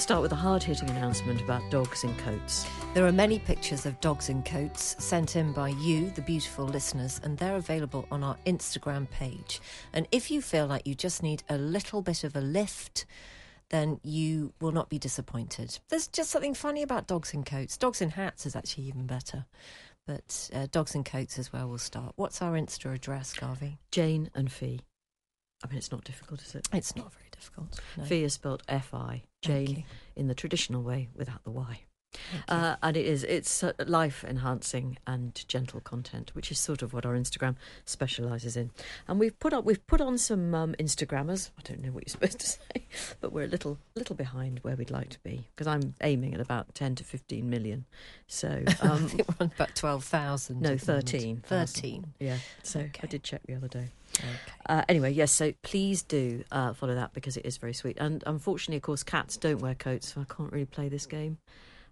to start with a hard hitting announcement about dogs in coats. There are many pictures of dogs in coats sent in by you, the beautiful listeners, and they're available on our Instagram page. And if you feel like you just need a little bit of a lift, then you will not be disappointed. There's just something funny about dogs in coats. Dogs in hats is actually even better. But uh, dogs in coats is where we'll start. What's our Insta address, Garvey? Jane and Fi. I mean, it's not difficult, is it? It's not very difficult. no. Fi is spelled F I. Jane in the traditional way without the Y. Uh, and it is it's uh, life enhancing and gentle content, which is sort of what our Instagram specialises in. And we've put up we've put on some um, Instagrammers. I don't know what you're supposed to say, but we're a little little behind where we'd like to be because I'm aiming at about ten to fifteen million. So I um, think we're on about 12,000. no, at the moment. 13. 13. Yeah. So Okay. I did check the other day. Okay. Uh, anyway, yes, so please do uh, follow that because it is very sweet. And unfortunately, of course, cats don't wear coats, so I can't really play this game.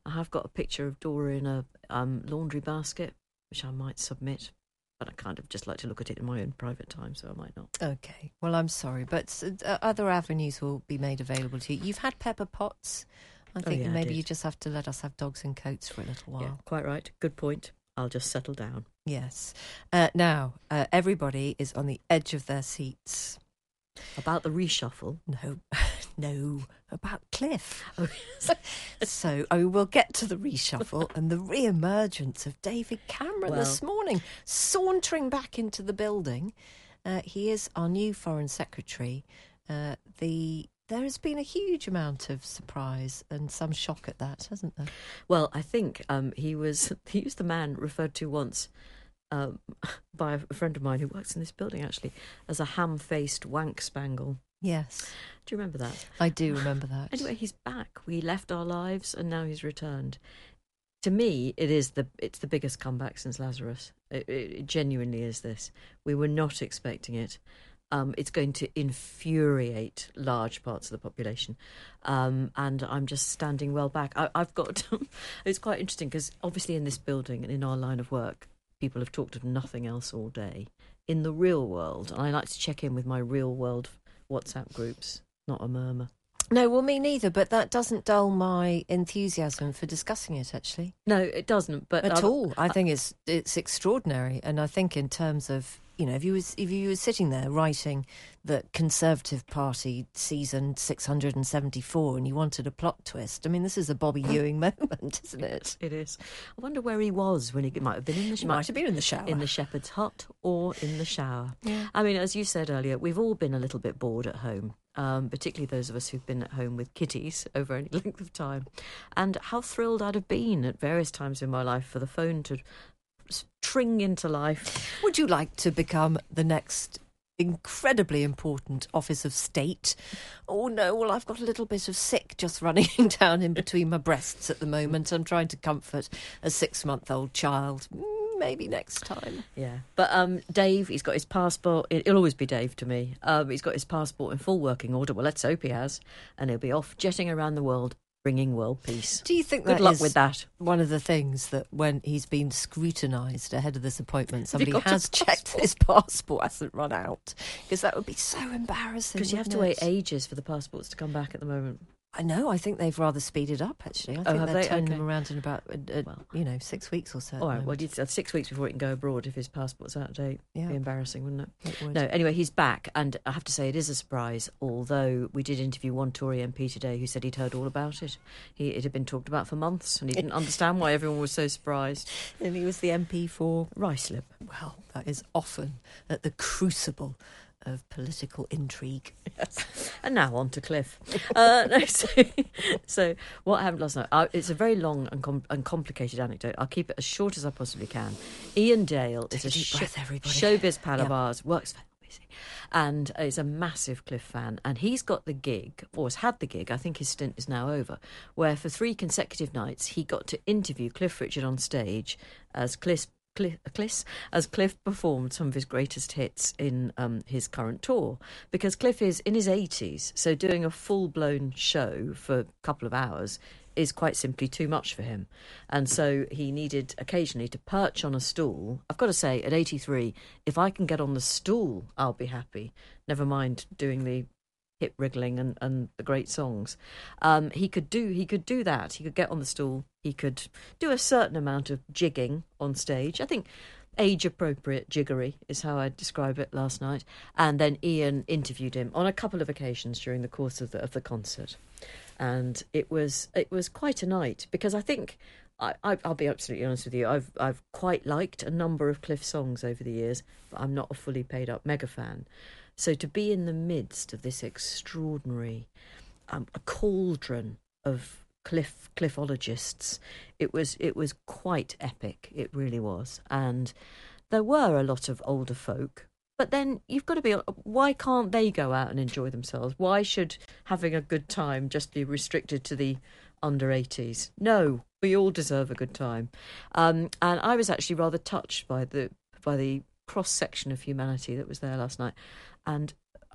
I have got a picture of Dora in a um, laundry basket, which I might submit, but I kind of just like to look at it in my own private time, so I might not. Okay. Well, I'm sorry, but uh, other avenues will be made available to you. You've had Pepper Potts. I think Oh, yeah, maybe did. you just have to let us have dogs in coats for a little while. Yeah, quite right. Good point. I'll just settle down. Yes. Uh, now, uh, everybody is on the edge of their seats. About the reshuffle. No, no, about Cliff. Oh, so I mean, we'll get to the reshuffle and the re-emergence of David Cameron this morning, sauntering back into the building. Uh, he is our new foreign secretary. Uh, the there has been a huge amount of surprise and some shock at that, hasn't there? Well, I think um, he was he was the man referred to once um, by a friend of mine who works in this building actually as a ham-faced wank spangle. Yes, Do you remember that? I do remember that. Anyway, he's back. We left our lives, and now he's returned. To me, it is the it's the biggest comeback since Lazarus. It, it, it genuinely is. This we were not expecting it. Um, it's going to infuriate large parts of the population, um, and I'm just standing well back. I, I've got. it's quite interesting because obviously in this building and in our line of work, people have talked of nothing else all day. In the real world, and I like to check in with my real world WhatsApp groups. Not a murmur. No, well, me neither. But that doesn't dull my enthusiasm for discussing it. Actually, No, it doesn't. But at um, all. I think it's it's extraordinary, and I think in terms of you know, if you was if you were sitting there writing the Conservative Party season six hundred and seventy four, and you wanted a plot twist, I mean, this is a Bobby Ewing moment, isn't it? It is. I wonder where he was when he might have been in the He might have been in the shower. in the shepherd's hut or in the shower. Yeah. I mean, as you said earlier, we've all been a little bit bored at home, um, particularly those of us who've been at home with kitties over any length of time. And how thrilled I'd have been at various times in my life for the phone to s- tring into life. Would you like to become the next incredibly important office of state? Oh no, well I've got a little bit of sick just running down in between my breasts at the moment. I'm trying to comfort a six-month-old child. Mm, Maybe next time. Yeah, but um, Dave, he's got his passport. it- It'll always be Dave to me. Um, he's got his passport in full working order. Well, let's hope he has, and he'll be off jetting around the world, bringing world peace. Do you think Good that luck is with that. one of the things that when he's been scrutinised ahead of this appointment, somebody has checked his passport hasn't run out? Because that would be so embarrassing. Because you have to wouldn't wait ages for the passports to come back at the moment. I know. I think they've rather speeded up. Actually, I Oh, think have they're they? turning Okay. them around in about uh, uh, Well. you know six weeks or so. All right, well, six weeks before he can go abroad if his passport's out of date. Yeah. Be embarrassing, wouldn't it? It would. No, anyway, he's back, and I have to say it is a surprise. Although we did interview one Tory MP today who said he'd heard all about it. He, it had been talked about for months, and he didn't understand why everyone was so surprised. and he was the MP for Ruislip. well, that is often at the crucible of political intrigue. Yes. And now on to Cliff. Uh, no, so, so what happened last night? Uh, it's a very long and, com- and complicated anecdote. I'll keep it as short as I possibly can. Iain Dale Take is a deep sho- breath, everybody. showbiz pal of ours, works for and is a massive Cliff fan. And he's got the gig, or has had the gig. I think his stint is now over, where for three consecutive nights he got to interview Cliff Richard on stage as Cliff. Cliff, Cliff, as Cliff performed some of his greatest hits in um, his current tour, because Cliff is in his 80s, so doing a full blown show for a couple of hours is quite simply too much for him. And so he needed occasionally to perch on a stool. I've got to say, at 83, if I can get on the stool, I'll be happy. Never mind doing the hip wriggling and, and the great songs. Um, he could do he could do that. He could get on the stool. He could do a certain amount of jigging on stage. I think age appropriate jiggery is how I describe it last night. And then Iain interviewed him on a couple of occasions during the course of the of the concert, and it was it was quite a night because I think. I, I, I'll be absolutely honest with you. I've I've quite liked a number of Cliff songs over the years, but I'm not a fully paid up mega fan. So to be in the midst of this extraordinary um, a cauldron of cliff cliffologists, it was it was quite epic. It really was, and there were a lot of older folk. But then you've got to be. Why can't they go out and enjoy themselves? Why should having a good time just be restricted to the under 80s? No, we all deserve a good time. Um, and I was actually rather touched by the by the cross section of humanity that was there last night. And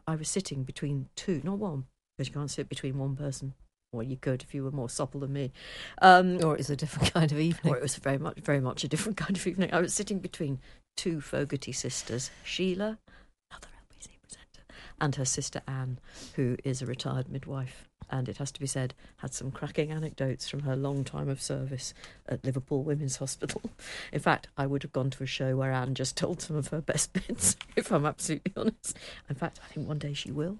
I was sitting between two, not one, because you can't sit between one person. Well, you could if you were more supple than me. Um, Or it's a different kind of evening. or it was very much, very much a different kind of evening. I was sitting between two Fogarty sisters, Sheila, another LBC presenter, and her sister Anne, who is a retired midwife. And it has to be said, had some cracking anecdotes from her long time of service at Liverpool Women's Hospital. In fact, I would have gone to a show where Anne just told some of her best bits, if I'm absolutely honest. In fact, I think one day she will.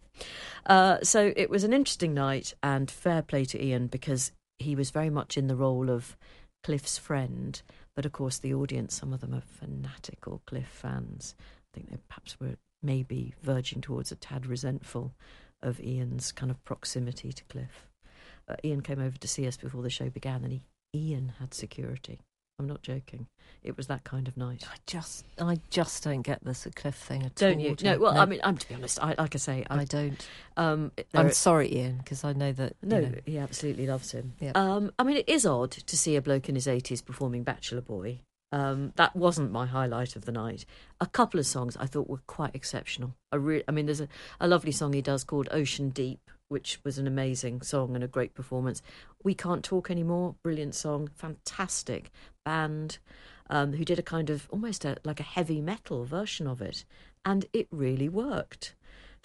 Uh, so it was an interesting night, and fair play to Iain because he was very much in the role of Cliff's friend. But of course, the audience, some of them are fanatical Cliff fans. I think they perhaps were maybe verging towards a tad resentful of Iain's kind of proximity to Cliff. Uh, Iain came over to see us before the show began, and he, Iain had security. I'm not joking. It was that kind of night. I just, I just don't get this cliff thing at Don't all. you? No. Well, I mean, I'm to be honest. I, like I say, I, I don't. um, I'm are- sorry, Iain, because I know that. you No, know, he absolutely loves him. Yeah. Um, I mean, it is odd to see a bloke in his 80s performing Bachelor Boy. Um, that wasn't my highlight of the night. A couple of songs I thought were quite exceptional. I, re- I mean, there's a, a lovely song he does called Ocean Deep, which was an amazing song and a great performance. We Can't Talk Anymore, brilliant song, fantastic band um, who did a kind of almost a, like a heavy metal version of it, and it really worked.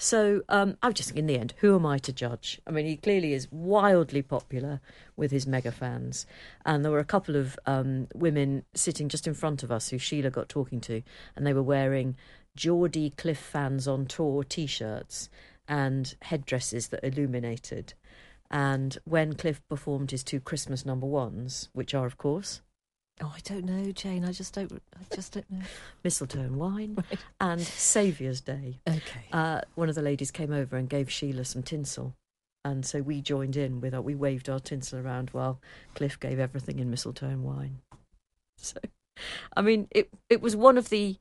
So um, I'm just thinking in the end, who am I to judge? I mean, he clearly is wildly popular with his mega fans, and there were a couple of um, women sitting just in front of us who Sheila got talking to, and they were wearing Geordie Cliff fans on tour T-shirts and headdresses that illuminated. And when Cliff performed his two Christmas number ones, which are of course Oh, I don't know, Jane. I just don't. I just don't know. Mistletoe and Wine and Saviour's Day, Okay. uh, one of the ladies came over and gave Sheila some tinsel. And so we joined in with our, we waved our tinsel around while Cliff gave everything in mistletoe and wine. So, I mean, it it was one of the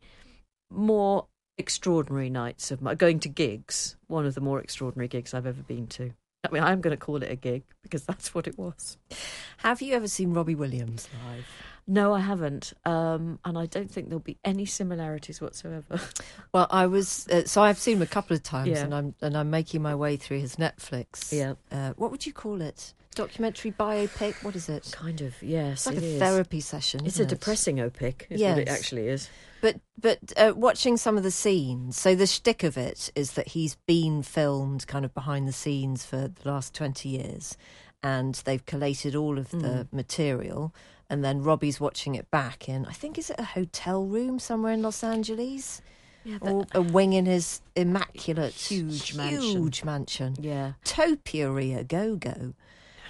more extraordinary nights of my going to gigs. One of the more extraordinary gigs I've ever been to. I mean, I'm going to call it a gig because that's what it was. Have you ever seen Robbie Williams live? No, I haven't, um, and I don't think there'll be any similarities whatsoever. Well, I was. Uh, so I've seen him a couple of times, Yeah. and I'm and I'm making my way through his Netflix. Yeah. Uh, what would you call it? documentary biopic. What is it? Kind of, yes. It's like it a is. therapy session. It's a it? depressing opic, is what it actually is. But but uh, watching some of the scenes, so the shtick of it is that he's been filmed kind of behind the scenes for the last twenty years, and they've collated all of the material, and then Robbie's watching it back in. I think is it a hotel room somewhere in Los Angeles, Yeah, or a wing in his immaculate Huge mansion. huge mansion. yeah. Topiary go go.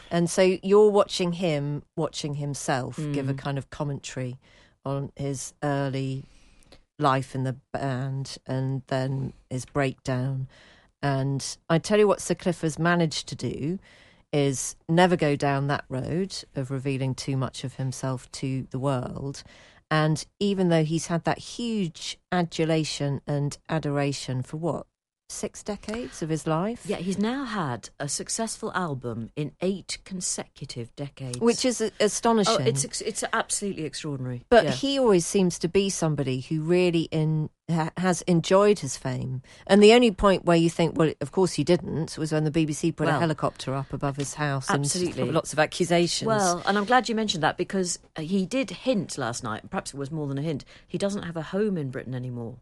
And so you're watching him watching himself give a Mm. kind of commentary on his early life in the band and then his breakdown. And I tell you what Sir Cliff has managed to do is never go down that road of revealing too much of himself to the world. And even though he's had that huge adulation and adoration for what, six decades of his life? Yeah, he's now had a successful album in eight consecutive decades. Which is astonishing. Oh, it's it's absolutely extraordinary. But Yeah. he always seems to be somebody who really in, ha, has enjoyed his fame. And the only point where you think, well, of course he didn't, was when the BBC put a helicopter up above his house absolutely. and lots of accusations. Well, and I'm glad you mentioned that because uh, he did hint last night, perhaps it was more than a hint, he doesn't have a home in Britain anymore.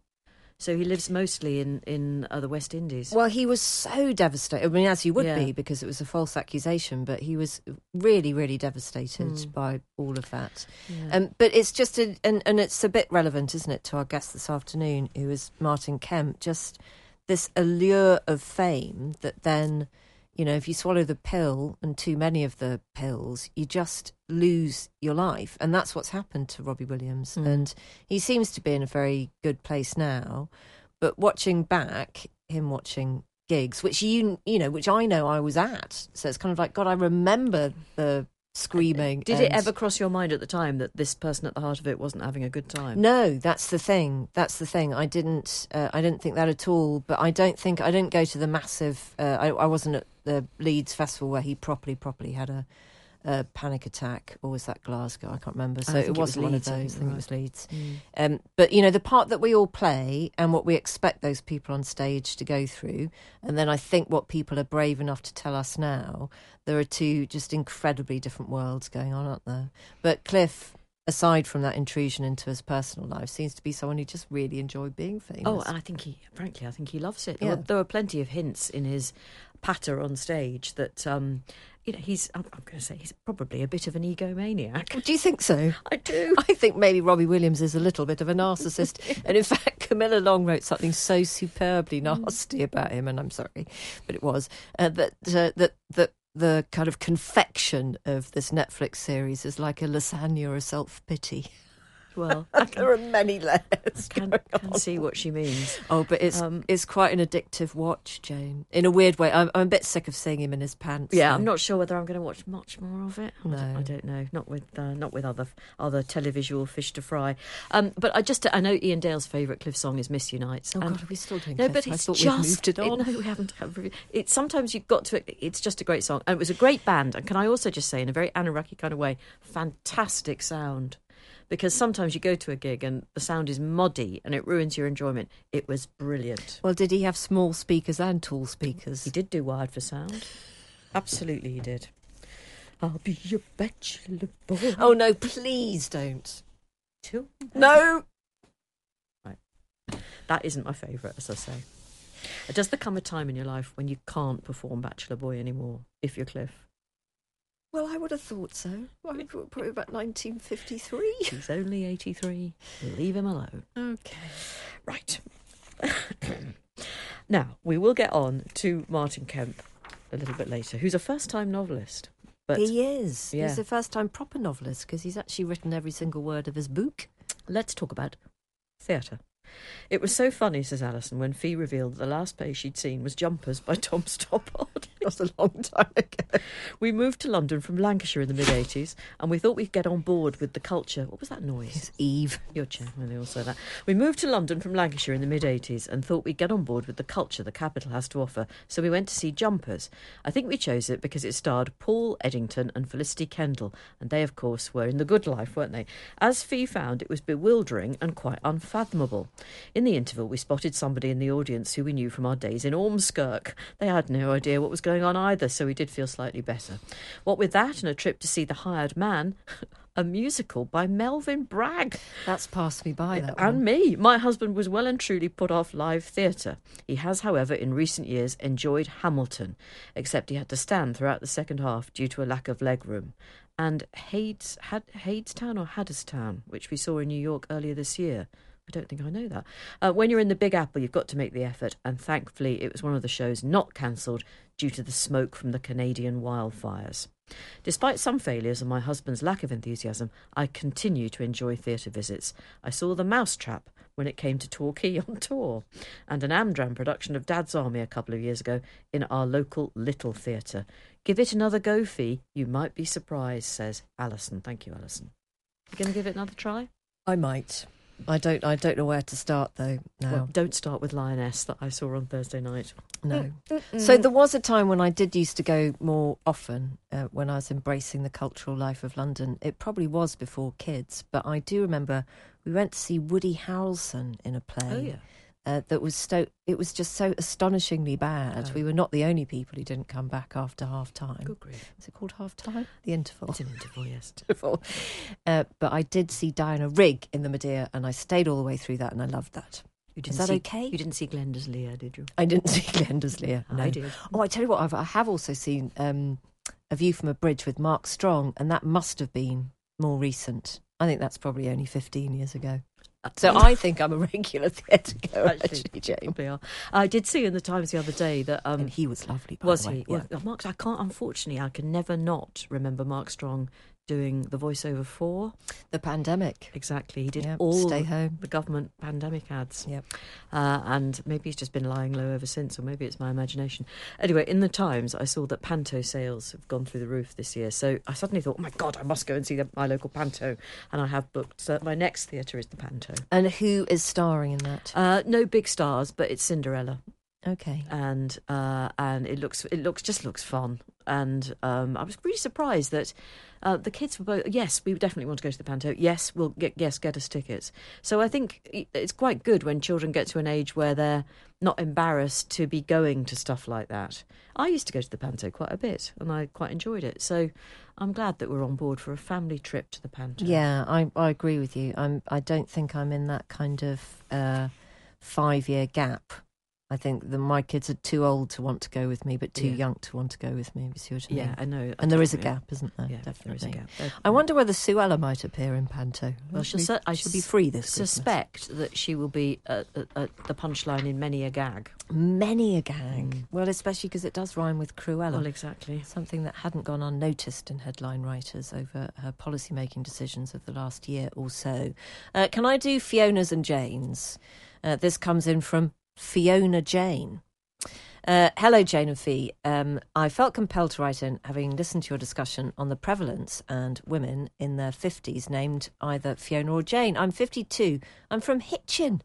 So he lives mostly in, in uh, the West Indies. Well, he was so devastated. I mean, as you would Yeah. be because it was a false accusation, but he was really, really devastated Mm. by all of that. Yeah. Um, but it's just, a, and, and it's a bit relevant, isn't it, to our guest this afternoon, who is Martin Kemp. Just this allure of fame that then, you know, if you swallow the pill and too many of the pills, you just lose your life. And that's what's happened to Robbie Williams. Mm. And he seems to be in a very good place now. But watching back, him watching gigs, which you you know, which I know I was at, so it's kind of like God. I remember the screaming. Did it ever cross your mind at the time that this person at the heart of it wasn't having a good time? No, that's the thing. That's the thing. I didn't. Uh, I didn't think that at all. But I don't think I didn't go to the massive. Uh, I, I wasn't at the Leeds festival where he properly, properly had a, a panic attack, or was that Glasgow? I can't remember. So it it was wasn't one of those. I think you're it was Leeds. Mm. Um, but you know the part that we all play and what we expect those people on stage to go through, and then I think what people are brave enough to tell us now. There are two just incredibly different worlds going on, aren't there? But Cliff, aside from that intrusion into his personal life, seems to be someone who just really enjoyed being famous. Oh, and I think he, frankly, I think he loves it. There, Yeah. were, there were plenty of hints in his patter on stage that, um, you know, he's, I'm, I'm going to say, he's probably a bit of an egomaniac. do you think so? I do. I think maybe Robbie Williams is a little bit of a narcissist. and in fact, Camilla Long wrote something so superbly nasty about him, and I'm sorry, but it was uh, that, uh, that, that the kind of confection of this Netflix series is like a lasagna of self pity. Well, I can, There are many layers. can, going can on. see what she means. Oh, but it's Um, it's quite an addictive watch, Jane. In a weird way, I'm, I'm a bit sick of seeing him in his pants. Yeah, though. I'm not sure whether I'm going to watch much more of it. I, don't, No. I don't know. Not with uh, not with other other televisual fish to fry. Um, but I just I know Iain Dale's favourite Cliff song is "Miss You Nights." Oh God, are we still doing No, Cliff? but I it's thought just we'd moved it on. no, we haven't. It's sometimes you've got to. It's just a great song, and it was a great band. And can I also just say, in a very Anaraki kind of way, fantastic sound. Because sometimes you go to a gig and the sound is muddy and it ruins your enjoyment. It was brilliant. Well, did he have small speakers and tall speakers? He did do Wired for Sound. Absolutely, he did. I'll be your bachelor boy. Oh no, please don't. till No. Right, That isn't my favourite, as I say. Does there come a time in your life when you can't perform Bachelor Boy anymore, if you're Cliff? Well, I would have thought so. Well, probably about 1953. He's only 83. Leave him alone. Okay. Right. now, we will get on to Martin Kemp a little bit later, who's a first time novelist. But he is. yeah. He's a first time proper novelist because he's actually written every single word of his book. let's talk about theatre. It was so funny, says Alison, when Fi revealed that the last play she'd seen was Jumpers by Tom Stoppard. That was a long time ago. We moved to London from Lancashire in the mid 80s and we thought we'd get on board with the culture. What was that noise? It's Eve. Your chair, when they all say that. We moved to London from Lancashire in the mid 80s and thought we'd get on board with the culture the capital has to offer, so we went to see Jumpers. I think we chose it because it starred Paul Eddington and Felicity Kendal, and they, of course, were in the good life, weren't they? As Fi found, it was bewildering and quite unfathomable. In the interval, we spotted somebody in the audience who we knew from our days in Ormskirk. They had no idea what was going on either, so we did feel slightly better. What with that and a trip to see The Hired Man, a musical by Melvyn Bragg. That's passed me by, that And one. me. My husband was well and truly put off live theatre. He has, however, in recent years enjoyed Hamilton, except he had to stand throughout the second half due to a lack of leg room. And Hades, had, Hadestown or Haddestown, which we saw in New York earlier this year. I don't think I know that. Uh, when you're in the Big Apple, you've got to make the effort, and thankfully, it was one of the shows not cancelled due to the smoke from the Canadian wildfires. Despite some failures and my husband's lack of enthusiasm, I continue to enjoy theatre visits. I saw The Mousetrap when it came to Torquay on tour, and an Amdram production of Dad's Army a couple of years ago in our local Little Theatre. Give it another go, Fi. You might be surprised, says Alison. Thank you, Alison. You going to give it another try? I might. I don't. I don't know where to start though. Now, Well, don't start with Lioness that I saw on Thursday night. no. So there was a time when I did used to go more often uh, when I was embracing the cultural life of London. It probably was before kids, but I do remember we went to see Woody Harrelson in a play. Oh, yeah. Uh, that was so. It was just so astonishingly bad. Oh. We were not the only people who didn't come back after half time. Good grief. Is it called half time? The interval. It's an interval, yes. Interval. Uh, but I did see Diana Rigg in the Medea, and I stayed all the way through that, and I loved that. You Is that see, okay? You didn't see Glenda's Lear, did you? I didn't see Glenda's Lear. No. I did. Oh, I tell you what, I've, I have also seen um, A View from a Bridge with Mark Strong, and that must have been more recent. I think that's probably only 15 years ago. So I think I'm a regular theatre goer, Actually, actually, are. I did see in the Times the other day that um, and he was lovely, was he? Yeah. Well, Mark, I can't. Unfortunately, I can never not remember Mark Strong doing the voiceover for The pandemic. exactly. He did Yep, all Stay home. the government pandemic ads. Yep. Uh, and maybe he's just been lying low ever since, or maybe it's my imagination. Anyway, in the Times, I saw that Panto sales have gone through the roof this year. So I suddenly thought, oh my God, I must go and see the, my local Panto. And I have booked. So my next theatre is the Panto. And who is starring in that? Uh, no big stars, but it's Cinderella. okay. and uh, and it looks it looks just looks fun. And um, I was really surprised that uh, the kids were both. Yes, we definitely want to go to the Panto. Yes, we'll get yes get us tickets. So I think it's quite good when children get to an age where they're not embarrassed to be going to stuff like that. I used to go to the Panto quite a bit, and I quite enjoyed it. So I'm glad that we're on board for a family trip to the Panto. Yeah, I, I agree with you. I'm. I don't think I'm in that kind of uh, five year gap. I think that my kids are too old to want to go with me, but too Yeah. young to want to go with me. You see I yeah, I know. And there is a gap, isn't there? Yeah, Definitely. there is a gap. I wonder whether Suella might appear in Panto. Well, she'll be, I she'll be free this Christmas. suspect that she will be at, at, at the punchline in many a gag. Many a gag. Mm. Well, especially because it does rhyme with Cruella. Well, exactly. Something that hadn't gone unnoticed in headline writers over her policy-making decisions of the last year or so. Uh, can I do Fiona's and Jane's? Uh, this comes in from Fiona Jane. Uh, hello, Jane and Fi. Um, I felt compelled to write in, having listened to your discussion on the prevalence and women in their 50s named either Fiona or Jane. I'm 52. I'm from Hitchin.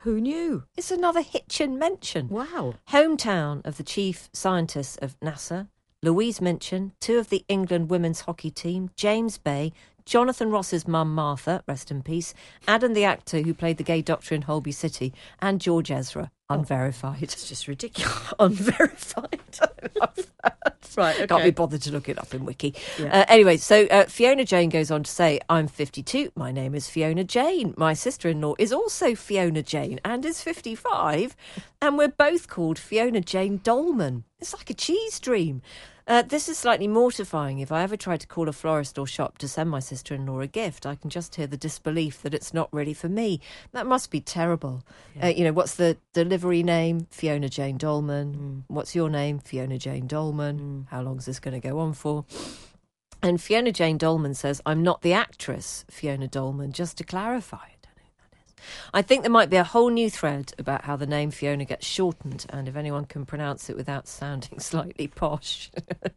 Who knew? It's another Hitchin mention. Wow. Hometown of the chief scientist of NASA, Louise Minchin, two of the England women's hockey team, James Bay, Jonathan Ross's mum Martha, rest in peace, Adam the actor who played the gay doctor in Holby City, and George Ezra, unverified. It's just ridiculous. Unverified. right, okay. Can't be bothered to look it up in Wiki. Yeah. Uh, anyway, so uh, Fiona Jane goes on to say, I'm 52. My name is Fiona Jane. My sister in law is also Fiona Jane and is 55. And we're both called Fiona Jane Dolman. It's like a cheese dream. Uh, this is slightly mortifying. If I ever try to call a florist or shop to send my sister in law a gift, I can just hear the disbelief that it's not really for me. That must be terrible. Uh, you know, what's the delivery name? Fiona Jane Dolman. What's your name? Fiona Jane Dolman. How long is this going to go on for? And Fiona Jane Dolman says, I'm not the actress, Fiona Dolman, just to clarify. I don't know who that is. I think there might be a whole new thread about how the name Fiona gets shortened, and if anyone can pronounce it without sounding slightly posh.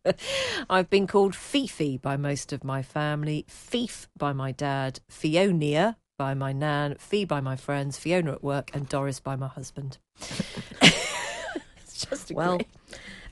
I've been called Fifi by most of my family, Fief by my dad, Fionia by my nan, Fee by my friends, Fiona at work, and Doris by my husband. it's just a Well, great,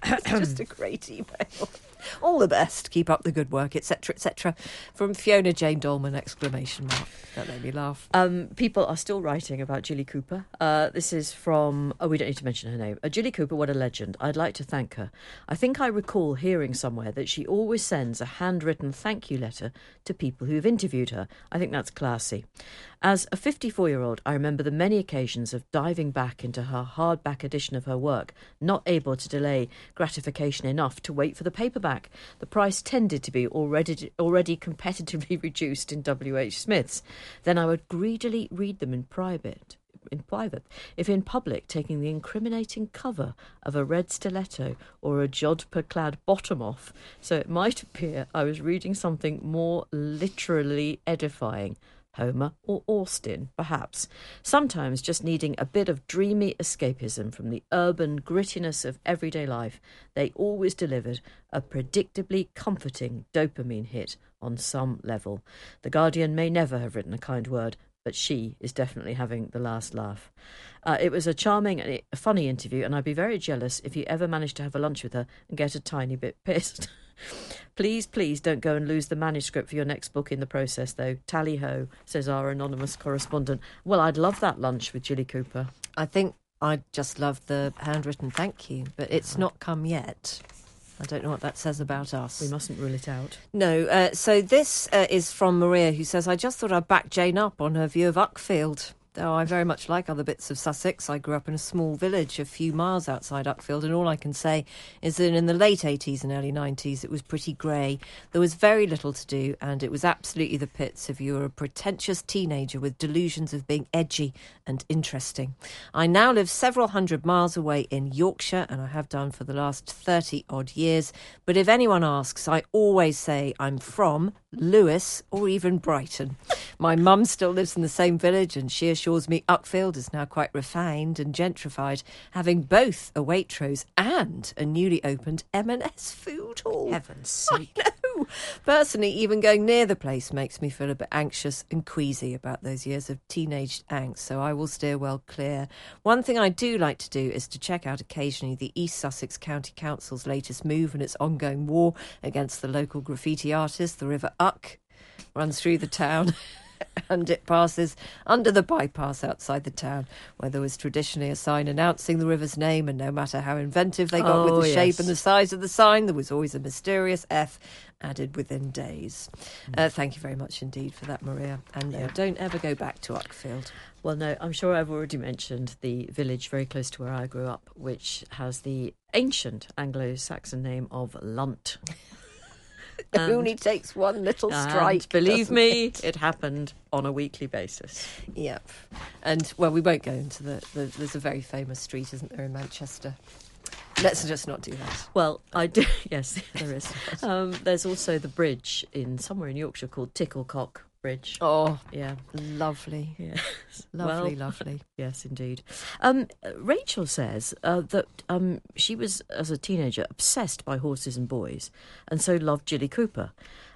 it's just a great email. All the best. Keep up the good work, etc., etc. From Fiona Jane Dolman! Exclamation mark. That made me laugh. Um, people are still writing about Jilly Cooper. Uh, this is from, oh, we don't need to mention her name. Uh, Jilly Cooper, what a legend. I'd like to thank her. I think I recall hearing somewhere that she always sends a handwritten thank you letter to people who've interviewed her. I think that's classy. As a 54 year old, I remember the many occasions of diving back into her hardback edition of her work, not able to delay gratification enough to wait for the paperback. The price tended to be already, already competitively reduced in W.H. Smith's. Then I would greedily read them in private. In private, if in public, taking the incriminating cover of a red stiletto or a jodhpur clad bottom off, so it might appear I was reading something more literally edifying. Homer or Austen, perhaps, sometimes just needing a bit of dreamy escapism from the urban grittiness of everyday life, they always delivered a predictably comforting dopamine hit on some level. The Guardian may never have written a kind word, but she is definitely having the last laugh. Uh, it was a charming and funny interview, and I'd be very jealous if you ever managed to have a lunch with her and get a tiny bit pissed. please, please don't go and lose the manuscript for your next book in the process, though. Tally ho, says our anonymous correspondent. Well, I'd love that lunch with Jilly Cooper. I think I'd just love the handwritten thank you, but it's not come yet. I don't know what that says about us. We mustn't rule it out. No. Uh, so this uh, is from Maria, who says, I just thought I'd back Jane up on her view of Uckfield. Though I very much like other bits of Sussex, I grew up in a small village a few miles outside Uckfield, and all I can say is that in the late 80s and early 90s, it was pretty grey. There was very little to do, and it was absolutely the pits if you were a pretentious teenager with delusions of being edgy and interesting. I now live several hundred miles away in Yorkshire, and I have done for the last 30 odd years. But if anyone asks, I always say I'm from Lewes or even Brighton. My mum still lives in the same village, and she assures me Uckfield is now quite refined and gentrified, having both a Waitrose and a newly opened M&S food hall. Heaven's sake. Personally, even going near the place makes me feel a bit anxious and queasy about those years of teenage angst, so I will steer well clear. One thing I do like to do is to check out occasionally the East Sussex County Council's latest move and its ongoing war against the local graffiti artist, the River Uck, runs through the town. and it passes under the bypass outside the town, where there was traditionally a sign announcing the river's name, and no matter how inventive they got Oh, with the shape and the size of the sign, there was always a mysterious F added within days. Uh, thank you very much indeed for that, Maria. And uh, don't ever go back to Uckfield. Well, no, I'm sure I've already mentioned the village very close to where I grew up, which has the ancient Anglo Saxon name of Lunt. It only takes one little strike. believe me, it? it happened on a weekly basis. Yep. And well, we won't go into the, the. There's a very famous street, isn't there, in Manchester? Let's just not do that. Well, I do. Yes, there is. Um, there's also the bridge in somewhere in Yorkshire called Ticklecock Bridge. Oh, Yeah, lovely, yeah, lovely, Well, lovely. Yes, indeed. Um, Rachel says uh, that um, she was, as a teenager, obsessed by horses and boys, and so loved Jilly Cooper.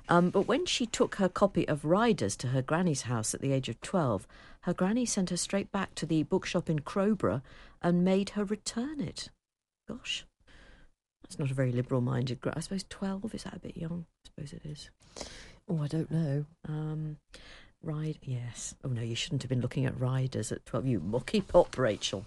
Um, but when she took her copy of Riders to her granny's house at the age of 12, her granny sent her straight back to the bookshop in Crowborough and made her return it. Gosh, that's not a very liberal minded. I suppose 12, is that a bit young? I suppose it is. Oh, I don't know. Um, ride, yes. Oh no, you shouldn't have been looking at riders at 12. You mucky pop, Rachel.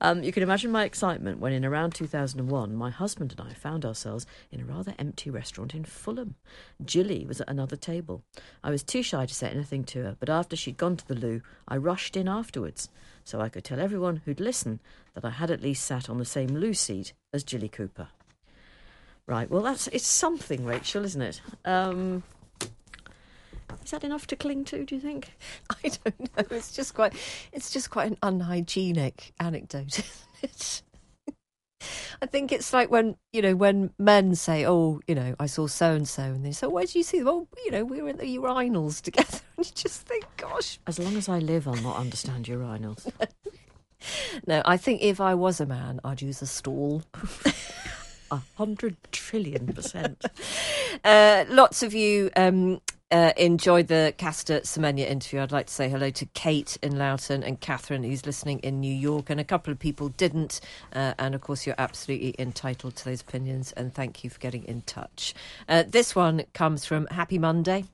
Um, you can imagine my excitement when, in around 2001, my husband and I found ourselves in a rather empty restaurant in Fulham. Jilly was at another table. I was too shy to say anything to her, but after she'd gone to the loo, I rushed in afterwards so I could tell everyone who'd listen that I had at least sat on the same loo seat as Jilly Cooper. Right, well, that's it's something, Rachel, isn't it? Um, is that enough to cling to? Do you think? I don't know. It's just quite. It's just quite an unhygienic anecdote, isn't it? I think it's like when you know when men say, "Oh, you know, I saw so and so," and they say, "Where did you see them?" Oh, you know, we were in the urinals together, and you just think, "Gosh." As long as I live, I'll not understand urinals. No, I think if I was a man, I'd use a stall. A hundred trillion percent. Uh, lots of you um, uh, enjoyed the Caster Semenya interview. I'd like to say hello to Kate in Loughton and Catherine, who's listening in New York, and a couple of people didn't. Uh, and of course, you're absolutely entitled to those opinions, and thank you for getting in touch. Uh, this one comes from Happy Monday.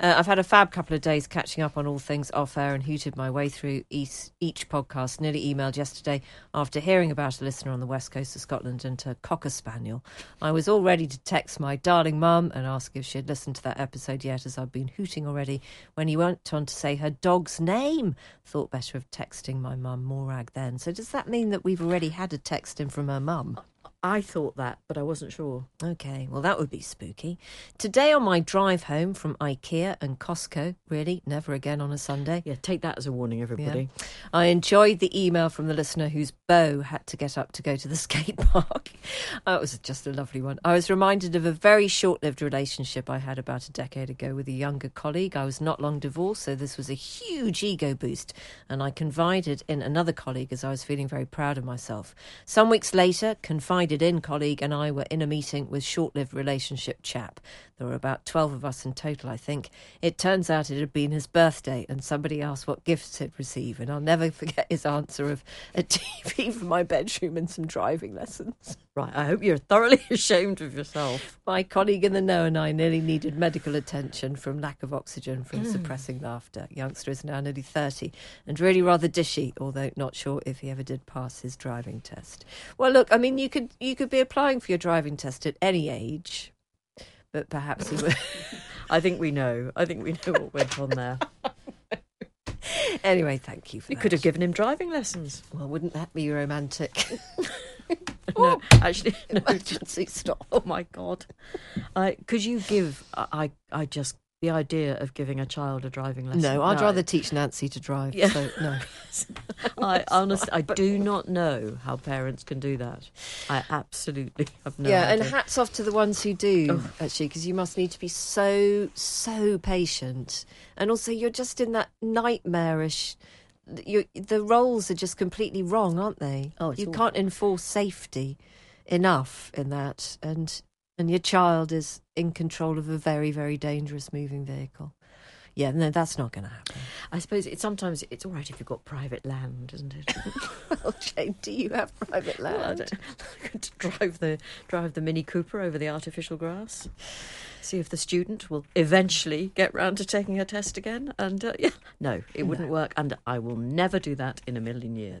Uh, I've had a fab couple of days catching up on all things off air and hooted my way through each, each podcast. Nearly emailed yesterday after hearing about a listener on the west coast of Scotland and her cocker spaniel. I was all ready to text my darling mum and ask if she had listened to that episode yet, as I've been hooting already. When he went on to say her dog's name, thought better of texting my mum Morag then. So does that mean that we've already had a text in from her mum? I thought that, but I wasn't sure. Okay, well, that would be spooky. Today, on my drive home from IKEA and Costco, really, never again on a Sunday. Yeah, take that as a warning, everybody. Yeah. I enjoyed the email from the listener whose beau had to get up to go to the skate park. oh, it was just a lovely one. I was reminded of a very short lived relationship I had about a decade ago with a younger colleague. I was not long divorced, so this was a huge ego boost, and I confided in another colleague as I was feeling very proud of myself. Some weeks later, confided in colleague and I were in a meeting with short lived relationship chap. There were about 12 of us in total, I think. It turns out it had been his birthday, and somebody asked what gifts he'd receive, and I'll never forget his answer of a TV for my bedroom and some driving lessons. Right, I hope you're thoroughly ashamed of yourself. My colleague in the know and I nearly needed medical attention from lack of oxygen from mm. suppressing laughter. Youngster is now nearly 30 and really rather dishy, although not sure if he ever did pass his driving test. Well, look, I mean, you could you could be applying for your driving test at any age, but perhaps he would. I think we know. I think we know what went on there. anyway, thank you for You that. could have given him driving lessons. Well, wouldn't that be romantic? no, actually, no. emergency stop. Oh my god! Could you give? I I just the idea of giving a child a driving lesson. No, I'd no. rather teach Nancy to drive. Yeah. So, no. I honestly, I do not know how parents can do that. I absolutely have no. Idea. Yeah, idea. and hats off to the ones who do oh. actually, because you must need to be so so patient, and also you're just in that nightmarish. You, the roles are just completely wrong, aren't they? Oh, you awful. can't enforce safety enough in that, and and your child is in control of a very, very dangerous moving vehicle. Yeah, no, that's not going to happen. I suppose it's sometimes it's all right if you've got private land, isn't it? well, Jane, do you have private land? Well, to drive the drive the Mini Cooper over the artificial grass. See if the student will eventually get round to taking her test again. And uh, yeah, no, it wouldn't no. work, and I will never do that in a million years.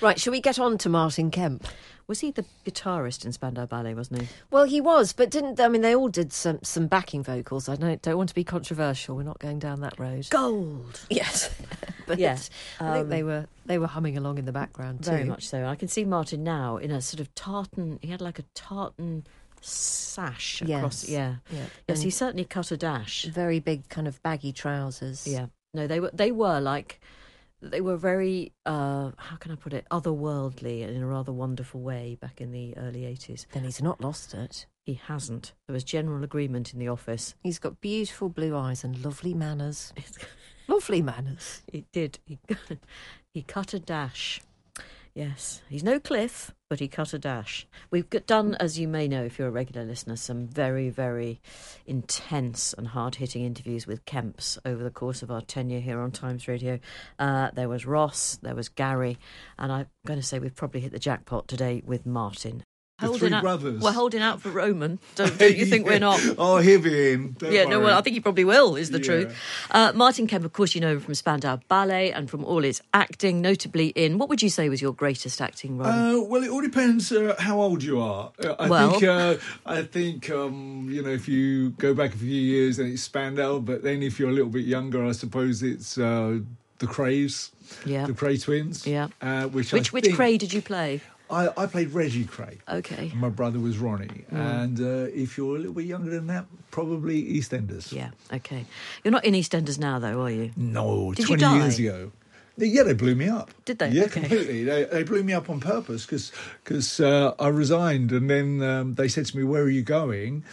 Right, shall we get on to Martin Kemp? Was he the guitarist in Spandau Ballet, wasn't he? Well, he was, but didn't I mean they all did some some backing vocals. I don't don't want to be controversial. We're not going down that road. Gold. Yes. but yes, um, I think they um, were they were humming along in the background too. Very much so. I can see Martin now in a sort of tartan. He had like a tartan sash Yes. across. Yeah, Yeah. yes, And he certainly cut a dash. very big kind of baggy trousers. Yeah, no, they were they were like they were very uh how can I put it otherworldly and in a rather wonderful way back in the early eighties. Then he's not lost it. He hasn't. There was general agreement in the office. He's got beautiful blue eyes and lovely manners. lovely manners. He did. He he cut a dash. Yes, he's no Cliff, but he cut a dash. We've done, as you may know, if you're a regular listener, some very, very intense and hard-hitting interviews with Kemps over the course of our tenure here on Times Radio. Uh, there was Ross, there was Gary, and I'm going to say we've probably hit the jackpot today with Martin. Three out, brothers. We're holding out for Roman. Don't, don't you think we're not? oh, he'll be in. Don't yeah, no, worry. well, I think he probably will, is the Yeah. truth. Uh, Martin Kemp, of course, you know him from Spandau Ballet and from all his acting, notably in what would you say was your greatest acting role? Uh, well, it all depends uh, how old you are. Uh, I Well- think uh, I think um, you know if you go back a few years, then it's Spandau. But then if you're a little bit younger, I suppose it's uh, the Krays, Yeah. the Kray twins. Yeah. uh, which which I which think- Kray did you play? I, I played Reggie Kray. Okay. My brother was Ronnie, Mm. and uh, if you're a little bit younger than that, probably EastEnders. Yeah, okay. You're not in EastEnders now, though, are you? No, Did you 20 die? years ago. Yeah, they blew me up. Did they? Yeah, Okay. completely. They, they blew me up on purpose because uh, I resigned, and then um, they said to me, "Where are you going?"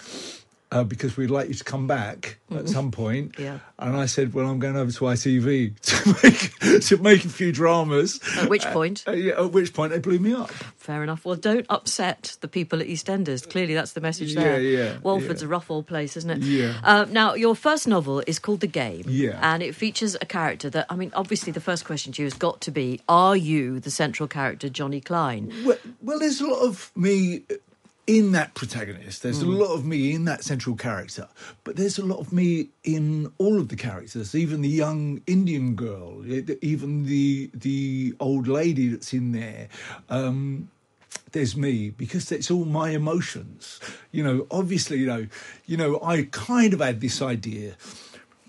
Uh, because we'd like you to come back at some point. Mm-hmm. Yeah. And I said, "Well, I'm going over to ITV to make to make a few dramas." At which point? Uh, yeah, at which point they blew me up. Fair enough. Well, don't upset the people at EastEnders. Clearly, that's the message Yeah, there. yeah, Walford's yeah. a rough old place, isn't it? Yeah. Uh, now, your first novel is called The Game. Yeah. And it features a character that, I mean, obviously, the first question to you has got to be Are you the central character, Johnny Klein? Well, well, there's a lot of me in that protagonist. There's Mm. a lot of me in that central character, but there's a lot of me in all of the characters. Even the young Indian girl, e- even the the old lady that's in there. Um, there's me because it's all my emotions. You know, obviously, you know, you know, I kind of had this idea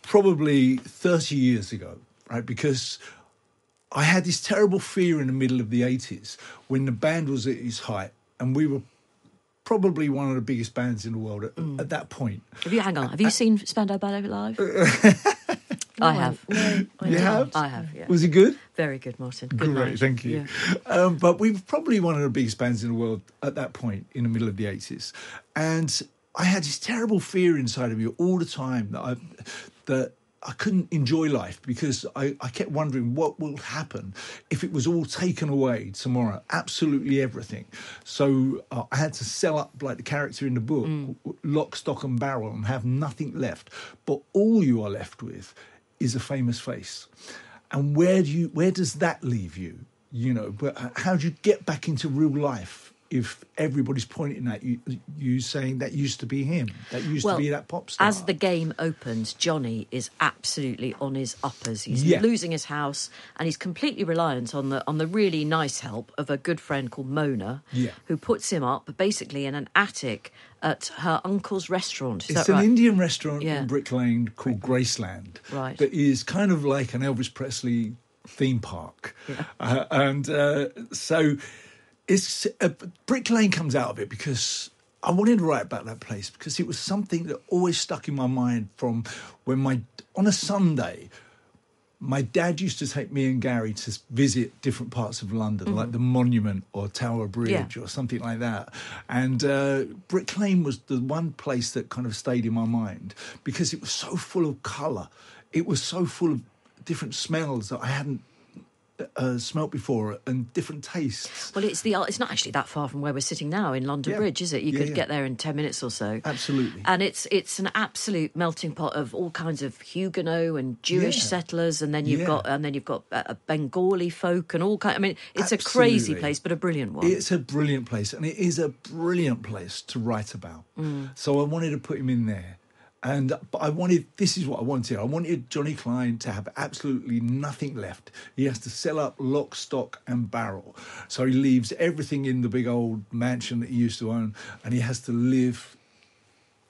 probably 30 years ago, right? Because I had this terrible fear in the middle of the 80s when the band was at its height and we were probably one of the biggest bands in the world at, Mm. at that point. Have you, hang on, have you seen Spandau Ballet live? I have. You have? I have, yeah. Was it good? Very good, Martin. Good Great, managed. thank you. Yeah. Um, but we were probably one of the biggest bands in the world at that point in the middle of the 80s. And I had this terrible fear inside of me all the time that I, that I couldn't enjoy life because I, I kept wondering what will happen if it was all taken away tomorrow, absolutely everything. So uh, I had to sell up like the character in the book, Mm. lock, stock, and barrel, and have nothing left. But all you are left with is a famous face. And where do you where does that leave you? You know, but how do you get back into real life if everybody's pointing at you, you saying that used to be him, that used Well, to be that pop star? As the game opens, Johnny is absolutely on his uppers. He's Yeah. losing his house, and he's completely reliant on the on the really nice help of a good friend called Mona, Yeah. who puts him up basically in an attic at her uncle's restaurant. Is it's an right? Indian restaurant Yeah. in Brick Lane called Graceland. Right. That is kind of like an Elvis Presley theme park. Uh, and uh, so it's uh, Brick Lane comes out of it because I wanted to write about that place because it was something that always stuck in my mind from when my on a Sunday my dad used to take me and Gary to visit different parts of London, like the Monument or Tower Bridge Yeah. or something like that. And uh, Brick Lane was the one place that kind of stayed in my mind because it was so full of colour. It was so full of different smells that I hadn't uh, smelt before and different tastes. Well, it's the it's not actually that far from where we're sitting now in London Yeah. Bridge, is it? You Yeah, could yeah. get there in ten minutes or so. Absolutely. And it's it's an absolute melting pot of all kinds of Huguenot and Jewish settlers, and then you've got and then you've got uh, Bengali folk and all kind. I mean, it's a crazy place, but a brilliant one. It's a brilliant place, and it is a brilliant place to write about. So I wanted to put him in there, and but I wanted this is what I wanted. I wanted Johnny Klein to have absolutely nothing left. He has to sell up lock, stock, and barrel. So he leaves everything in the big old mansion that he used to own, and he has to live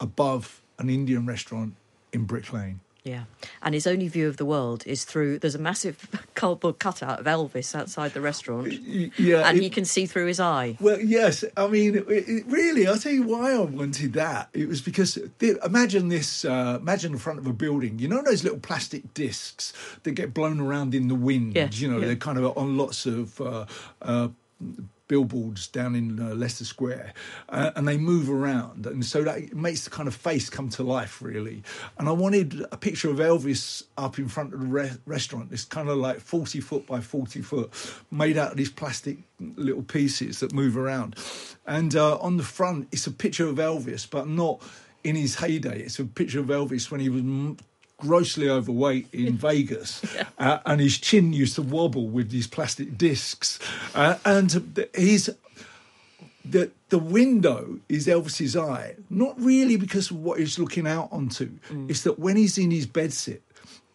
above an Indian restaurant in Brick Lane. Yeah, and his only view of the world is through. There's a massive cardboard cutout of Elvis outside the restaurant, Yeah, and it- you can see through his eye. Well, yes. I mean, it, it really, I'll tell you why I wanted that. It was because the, imagine this. Uh, imagine the front of a building. You know those little plastic discs that get blown around in the wind. Yeah, You know, yeah. they're kind of on lots of. Uh, uh, billboards down in uh, Leicester Square uh, and they move around. And so that makes the kind of face come to life really. And I wanted a picture of Elvis up in front of the re- restaurant. This kind of like 40 foot by 40 foot made out of these plastic little pieces that move around. And uh, on the front it's a picture of Elvis but not in his heyday. It's a picture of Elvis when he was grossly overweight in Vegas, uh, and his chin used to wobble with these plastic discs, uh, and he's the the window is Elvis's eye, not really because of what he's looking out onto. It's that when he's in his bedsit.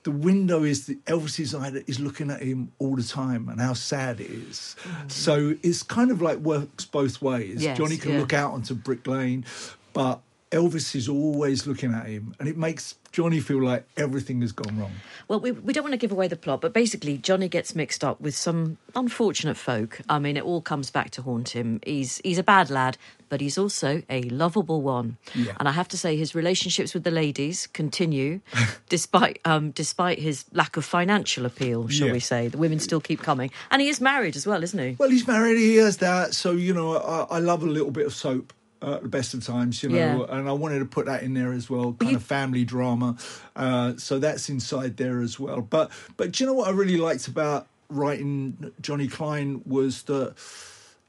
The window is the Elvis's eye that is looking at him all the time, and how sad it is. So it's kind of like works both ways. Yes, Johnny can yeah. look out onto Brick Lane, but Elvis is always looking at him, and it makes Johnny feel like everything has gone wrong. Well, we, we don't want to give away the plot, but basically, Johnny gets mixed up with some unfortunate folk. I mean, it all comes back to haunt him. He's he's a bad lad, but he's also a lovable one. Yeah. And I have to say, his relationships with the ladies continue, despite um, despite his lack of financial appeal. Shall Yeah. we say? The women still keep coming, and he is married as well, isn't he? Well, he's married. He has that. So you know, I, I love a little bit of soap. Uh, at the best of times, you know, Yeah. and I wanted to put that in there as well, kind you- of family drama. Uh, so that's inside there as well. But but do you know what I really liked about writing Johnny Klein was that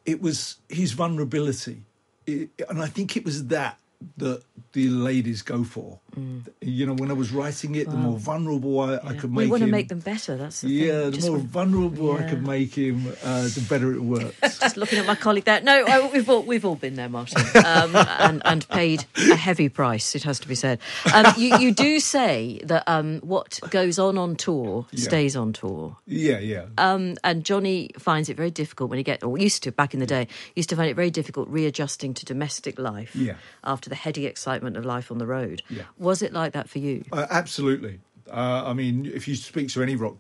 it was his vulnerability, it, and I think it was that that the ladies go for. You know, when I was writing it, the more vulnerable I, I could make him. we want to make them better. That's the yeah, thing. the Just more want- vulnerable I could make him, uh, the better it works. just looking at my colleague there. No, I, we've all we've all been there, Martin, um, and and paid a heavy price. It has to be said. Um, you you do say that um, what goes on on tour Yeah. stays on tour. yeah, yeah. Um, and Johnny finds it very difficult when he get, or used to back in the day, used to find it very difficult readjusting to domestic life Yeah. after the heady excitement of life on the road. Yeah. Was it like that for you? Uh, absolutely. Uh, I mean, if you speak to any rock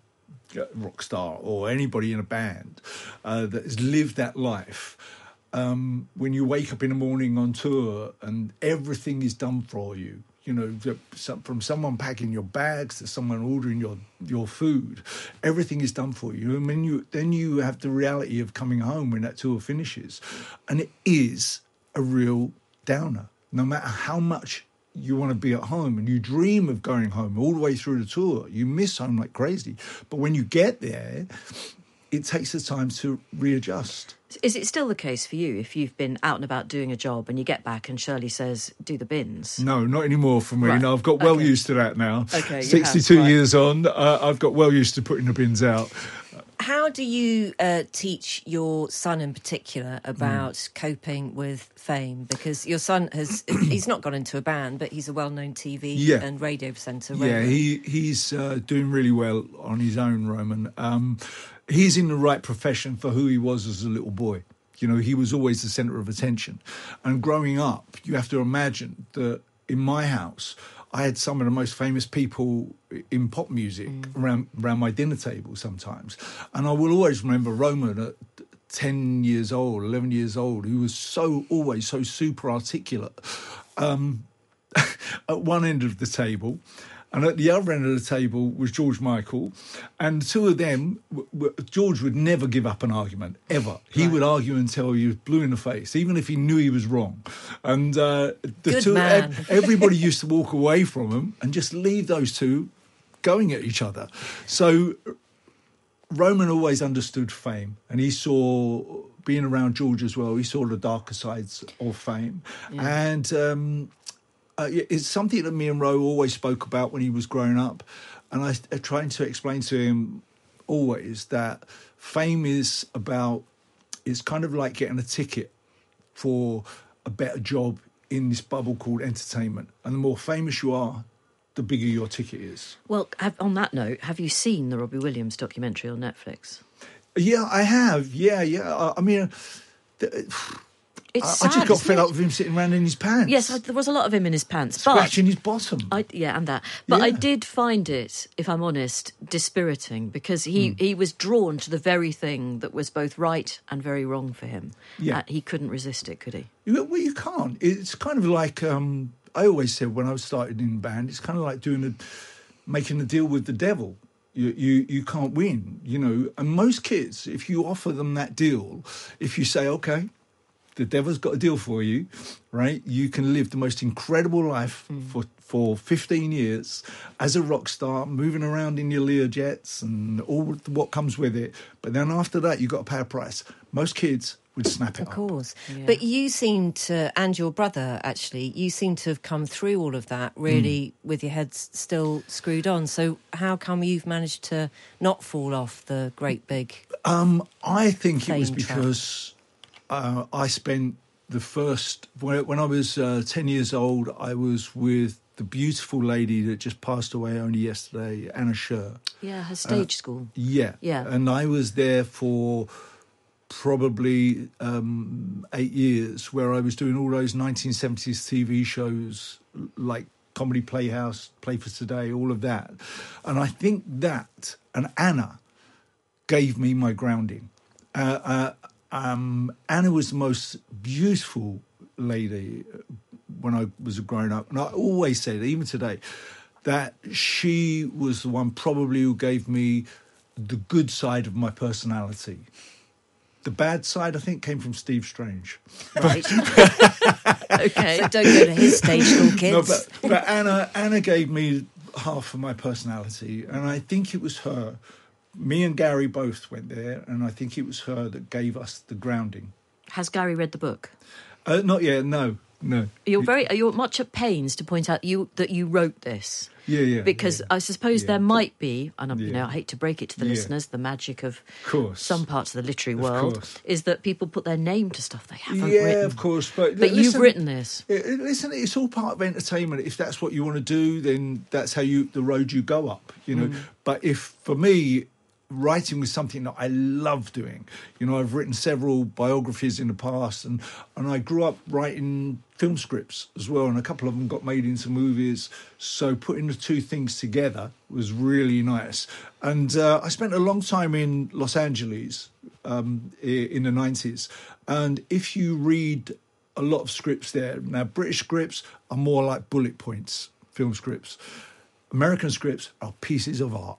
uh, rock star or anybody in a band uh, that has lived that life, um, when you wake up in the morning on tour and everything is done for you, you know, from someone packing your bags to someone ordering your your food, everything is done for you. And then you then you have the reality of coming home when that tour finishes, and it is a real downer. No matter how much you want to be at home and you dream of going home all the way through the tour, you miss home like crazy. But when you get there, it takes the time to readjust. Is it still the case for you if you've been out and about doing a job and you get back and Shirley says, "Do the bins"? No, not anymore for me. Right. No, I've got well Okay. used to that now. Okay, you have, 62 right. years on, uh, I've got well used to putting the bins out. How do you uh, teach your son in particular about coping with fame? Because your son has, he's not gone into a band, but he's a well known TV Yeah. and radio presenter. Yeah, Roman. he he's uh, doing really well on his own, Roman. Um, he's in the right profession for who he was as a little boy. You know, he was always the centre of attention. And growing up, you have to imagine that in my house, I had some of the most famous people in pop music around around my dinner table sometimes. And I will always remember Roman at 10 years old, 11 years old, who was so always so super articulate um, at one end of the table. And at the other end of the table was George Michael. And the two of them, w- w- George would never give up an argument, ever. He would argue until he was blue in the face, even if he knew he was wrong. And uh, the Good two, ev- everybody used to walk away from him and just leave those two going at each other. So Roman always understood fame, and he saw being around George as well. He saw the darker sides of fame, and um, uh, it's something that me and Ro always spoke about when he was growing up, and I, I trying to explain to him always that fame is about it's kind of like getting a ticket for a better job in this bubble called entertainment, and the more famous you are, the bigger your ticket is. Well, have, on that note, have you seen the Robbie Williams documentary on Netflix? Yeah, I have. Yeah, yeah. I, I mean, th- It's I, I just got fed up with him sitting around in his pants, Yes, I, there was a lot of him in his pants, scratching his bottom. I, yeah, and that. But I did find it, if I'm honest, dispiriting because he, Hmm. he was drawn to the very thing that was both right and very wrong for him. Yeah. Uh, he couldn't resist it, could he? Well, you can't. It's kind of like um, I always said when I was started in band. It's kind of like doing a making a deal with the devil. You, you you can't win, you know. And most kids, if you offer them that deal, if you say, "Okay, the devil's got a deal for you," right? You can live the most incredible life for for 15 years as a rock star, moving around in your Lear jets and all what comes with it. But then after that, you've got to pay a price. Most kids would snap it Of up. course. But you seem to, and your brother actually, you seem to have come through all of that really Hmm. with your heads still screwed on. So how come you've managed to not fall off the great big. Um, I think it was because. trap. Uh, I spent the first when, when I was uh, ten years old. I was with the beautiful lady that just passed away only yesterday, Anna Scher. Yeah, her stage school. Yeah, Yeah. and I was there for probably um, eight years, where I was doing all those 1970s TV shows like Comedy Playhouse, Play for Today, all of that, and I think that and Anna gave me my grounding. Uh, uh, um, Anna was the most beautiful lady uh, when I was growing up, and I always said, even today, that she was the one probably who gave me the good side of my personality. The bad side, I think, came from Steve Strange. Right. okay. So don't go to his stage school, No, kids. but, but Anna, Anna gave me half of my personality, and I think it was her. Me and Gary both went there, and I think it was her that gave us the grounding. Has Gary read the book? Uh, not yet, no, no. You're very. You're much at pains to point out you that you wrote this. Yeah, yeah. Because yeah. I suppose Yeah. there might be, and I, you know, I hate to break it to the Yeah. listeners, the magic of course. some parts of the literary world is that people put their name to stuff they haven't yeah, written. of course, but But you've written this. Listen, it's all part of entertainment. If that's what you want to do, then that's how you the road you go up. You know. But if for me, writing was something that I love doing. You know, I've written several biographies in the past, and and I grew up writing film scripts as well, and a couple of them got made into movies. So putting the two things together was really nice. And uh, I spent a long time in Los Angeles um, in the nineties, and if you read a lot of scripts there. Now, British scripts are more like bullet points, film scripts. American scripts are pieces of art,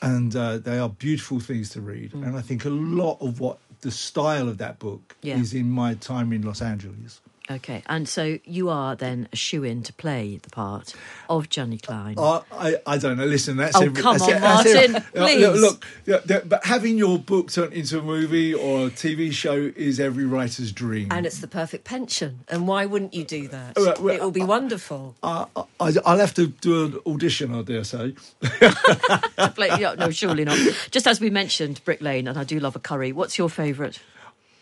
and uh, they are beautiful things to read. And I think a lot of what the style of that book Yeah. is in my time in Los Angeles. Okay, and so you are then a shoe in to play the part of Johnny Klein. I, I, I don't know. Listen, that's Oh, every, come that's on, that's every- Martin, Uh, please. Look, look yeah, yeah, but having your book turned into a movie or a TV show is every writer's dream. And it's the perfect pension. And why wouldn't you do that? Well, well, it will be wonderful. I, I, I'll have to do an audition, I dare say. to play, no, surely not. Just as we mentioned, Brick Lane, and I do love a curry. What's your favourite?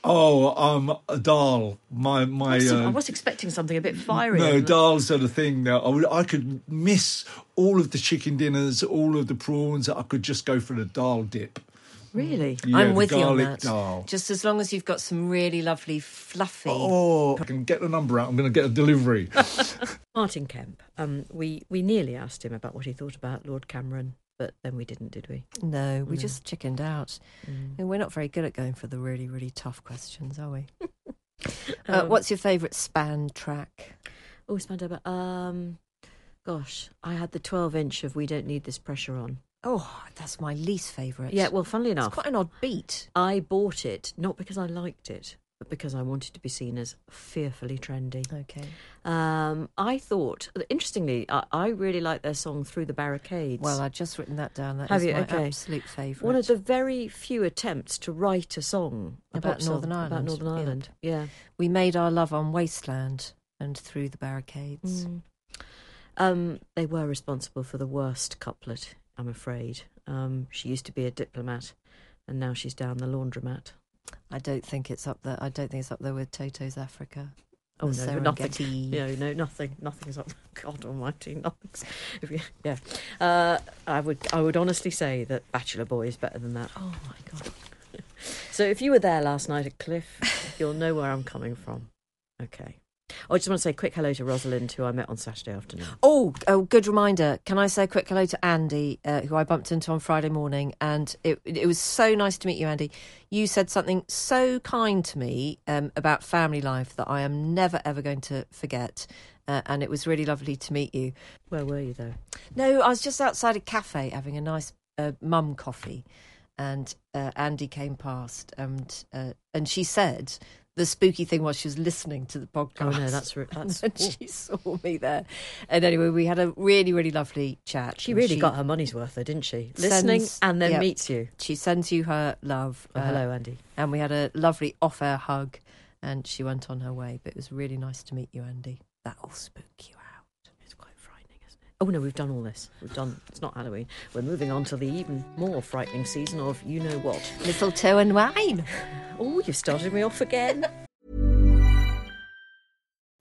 Oh, um, a dal. My my. I Uh, was expecting something a bit fiery. no, dals are the thing now. I, would, I could miss all of the chicken dinners, all of the prawns. I could just go for the dal dip. Really? Yeah, I'm with you on that. dal. Just as long as you've got some really lovely, fluffy. Oh, I can get the number out. I'm going to get a delivery. Martin Kemp. Um, we we nearly asked him about what he thought about Lord Cameron, but then we didn't, did we? No, we just chickened out. Mm. And we're not very good at going for the really, really tough questions, are we? uh, Um, what's your favourite span track? Oh, Spandau. Um, gosh, I had the 12 inch of "We Don't Need This Pressure" on. Oh, that's my least favourite. Yeah, well, funnily enough. it's quite an odd beat. I bought it not because I liked it, but because I wanted to be seen as fearfully trendy. Okay. Um, I thought, interestingly, I, I really like their song "Through the Barricades." Well, I've just written that down. That is Have you? my Okay. absolute favourite. one of the very few attempts to write a song About pop song Northern about Ireland, Northern yeah. Ireland. Yeah. We made our love on Wasteland and through the barricades. Mm. Um, they were responsible for the worst couplet, I'm afraid. Um, she used to be a diplomat, and now she's down the laundromat. I don't think it's up there. I don't think it's up there with Toto's Africa. Oh no, nothing. Serengeti. No, no, nothing. is up. God Almighty, nothing's. You, yeah, uh, I would. I would honestly say that Bachelor Boy is better than that. Oh my god! So if you were there last night at Cliff, you'll know where I'm coming from. Okay. Oh, I just want to say a quick hello to Rosalind, who I met on Saturday afternoon. Oh, oh, good reminder. Can I say a quick hello to Andy, uh, who I bumped into on Friday morning? And it, it was so nice to meet you, Andy. You said something so kind to me um, about family life that I am never, ever going to forget. Uh, and it was really lovely to meet you. Where were you, though? No, I was just outside a cafe having a nice uh, mum coffee. And uh, Andy came past, and uh, and she said the spooky thing was she was listening to the podcast. Oh, no, that's that's- and she saw me there. And anyway, we had a really, really lovely chat. She really got her money's worth, though, didn't she? sends- Listening and then yeah. meets you. She sends you her love. Oh, uh, hello, Andy. And we had a lovely off-air hug, and she went on her way. But it was really nice to meet you, Andy. That'll spook you out. It's quite frightening, isn't it? Oh no, we've done all this. We've done. It's not Halloween. We're moving on to the even more frightening season of you know what. Mistletoe and wine. Oh, you've started me off again.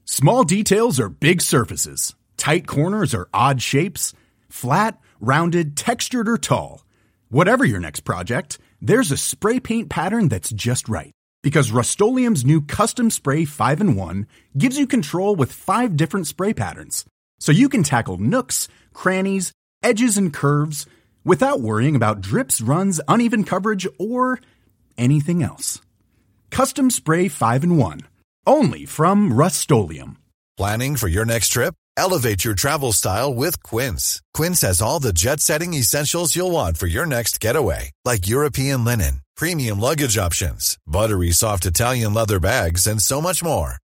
Small details are big surfaces. Tight corners are odd shapes. Flat, rounded, textured, or tall. Whatever your next project, there's a spray paint pattern that's just right. Because Rust new Custom Spray 5 in 1 gives you control with five different spray patterns. So you can tackle nooks, crannies, edges, and curves without worrying about drips, runs, uneven coverage, or anything else. Custom Spray 5 in 1. Only from Rust Planning for your next trip? Elevate your travel style with Quince. Quince has all the jet setting essentials you'll want for your next getaway, like European linen, premium luggage options, buttery soft Italian leather bags, and so much more.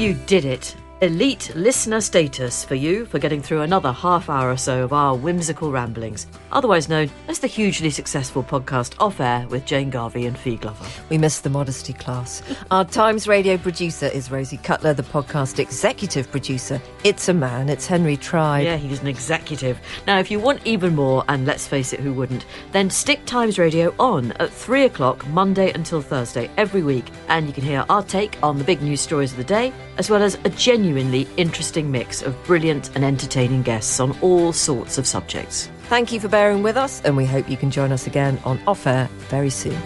You did it. Elite listener status for you for getting through another half hour or so of our whimsical ramblings, otherwise known as the hugely successful podcast Off Air with Jane Garvey and Fi Glover. We missed the modesty class. Our Times Radio producer is Rosie Cutler, the podcast executive producer. It's a man, it's Henry Tribe. Yeah, he's an executive. Now, if you want even more, and let's face it, who wouldn't, then stick Times Radio on at 3 o'clock Monday until Thursday every week, and you can hear our take on the big news stories of the day, as well as a genuinely interesting mix of brilliant and entertaining guests on all sorts of subjects. Thank you for bearing with us, and we hope you can join us again on Off Air very soon.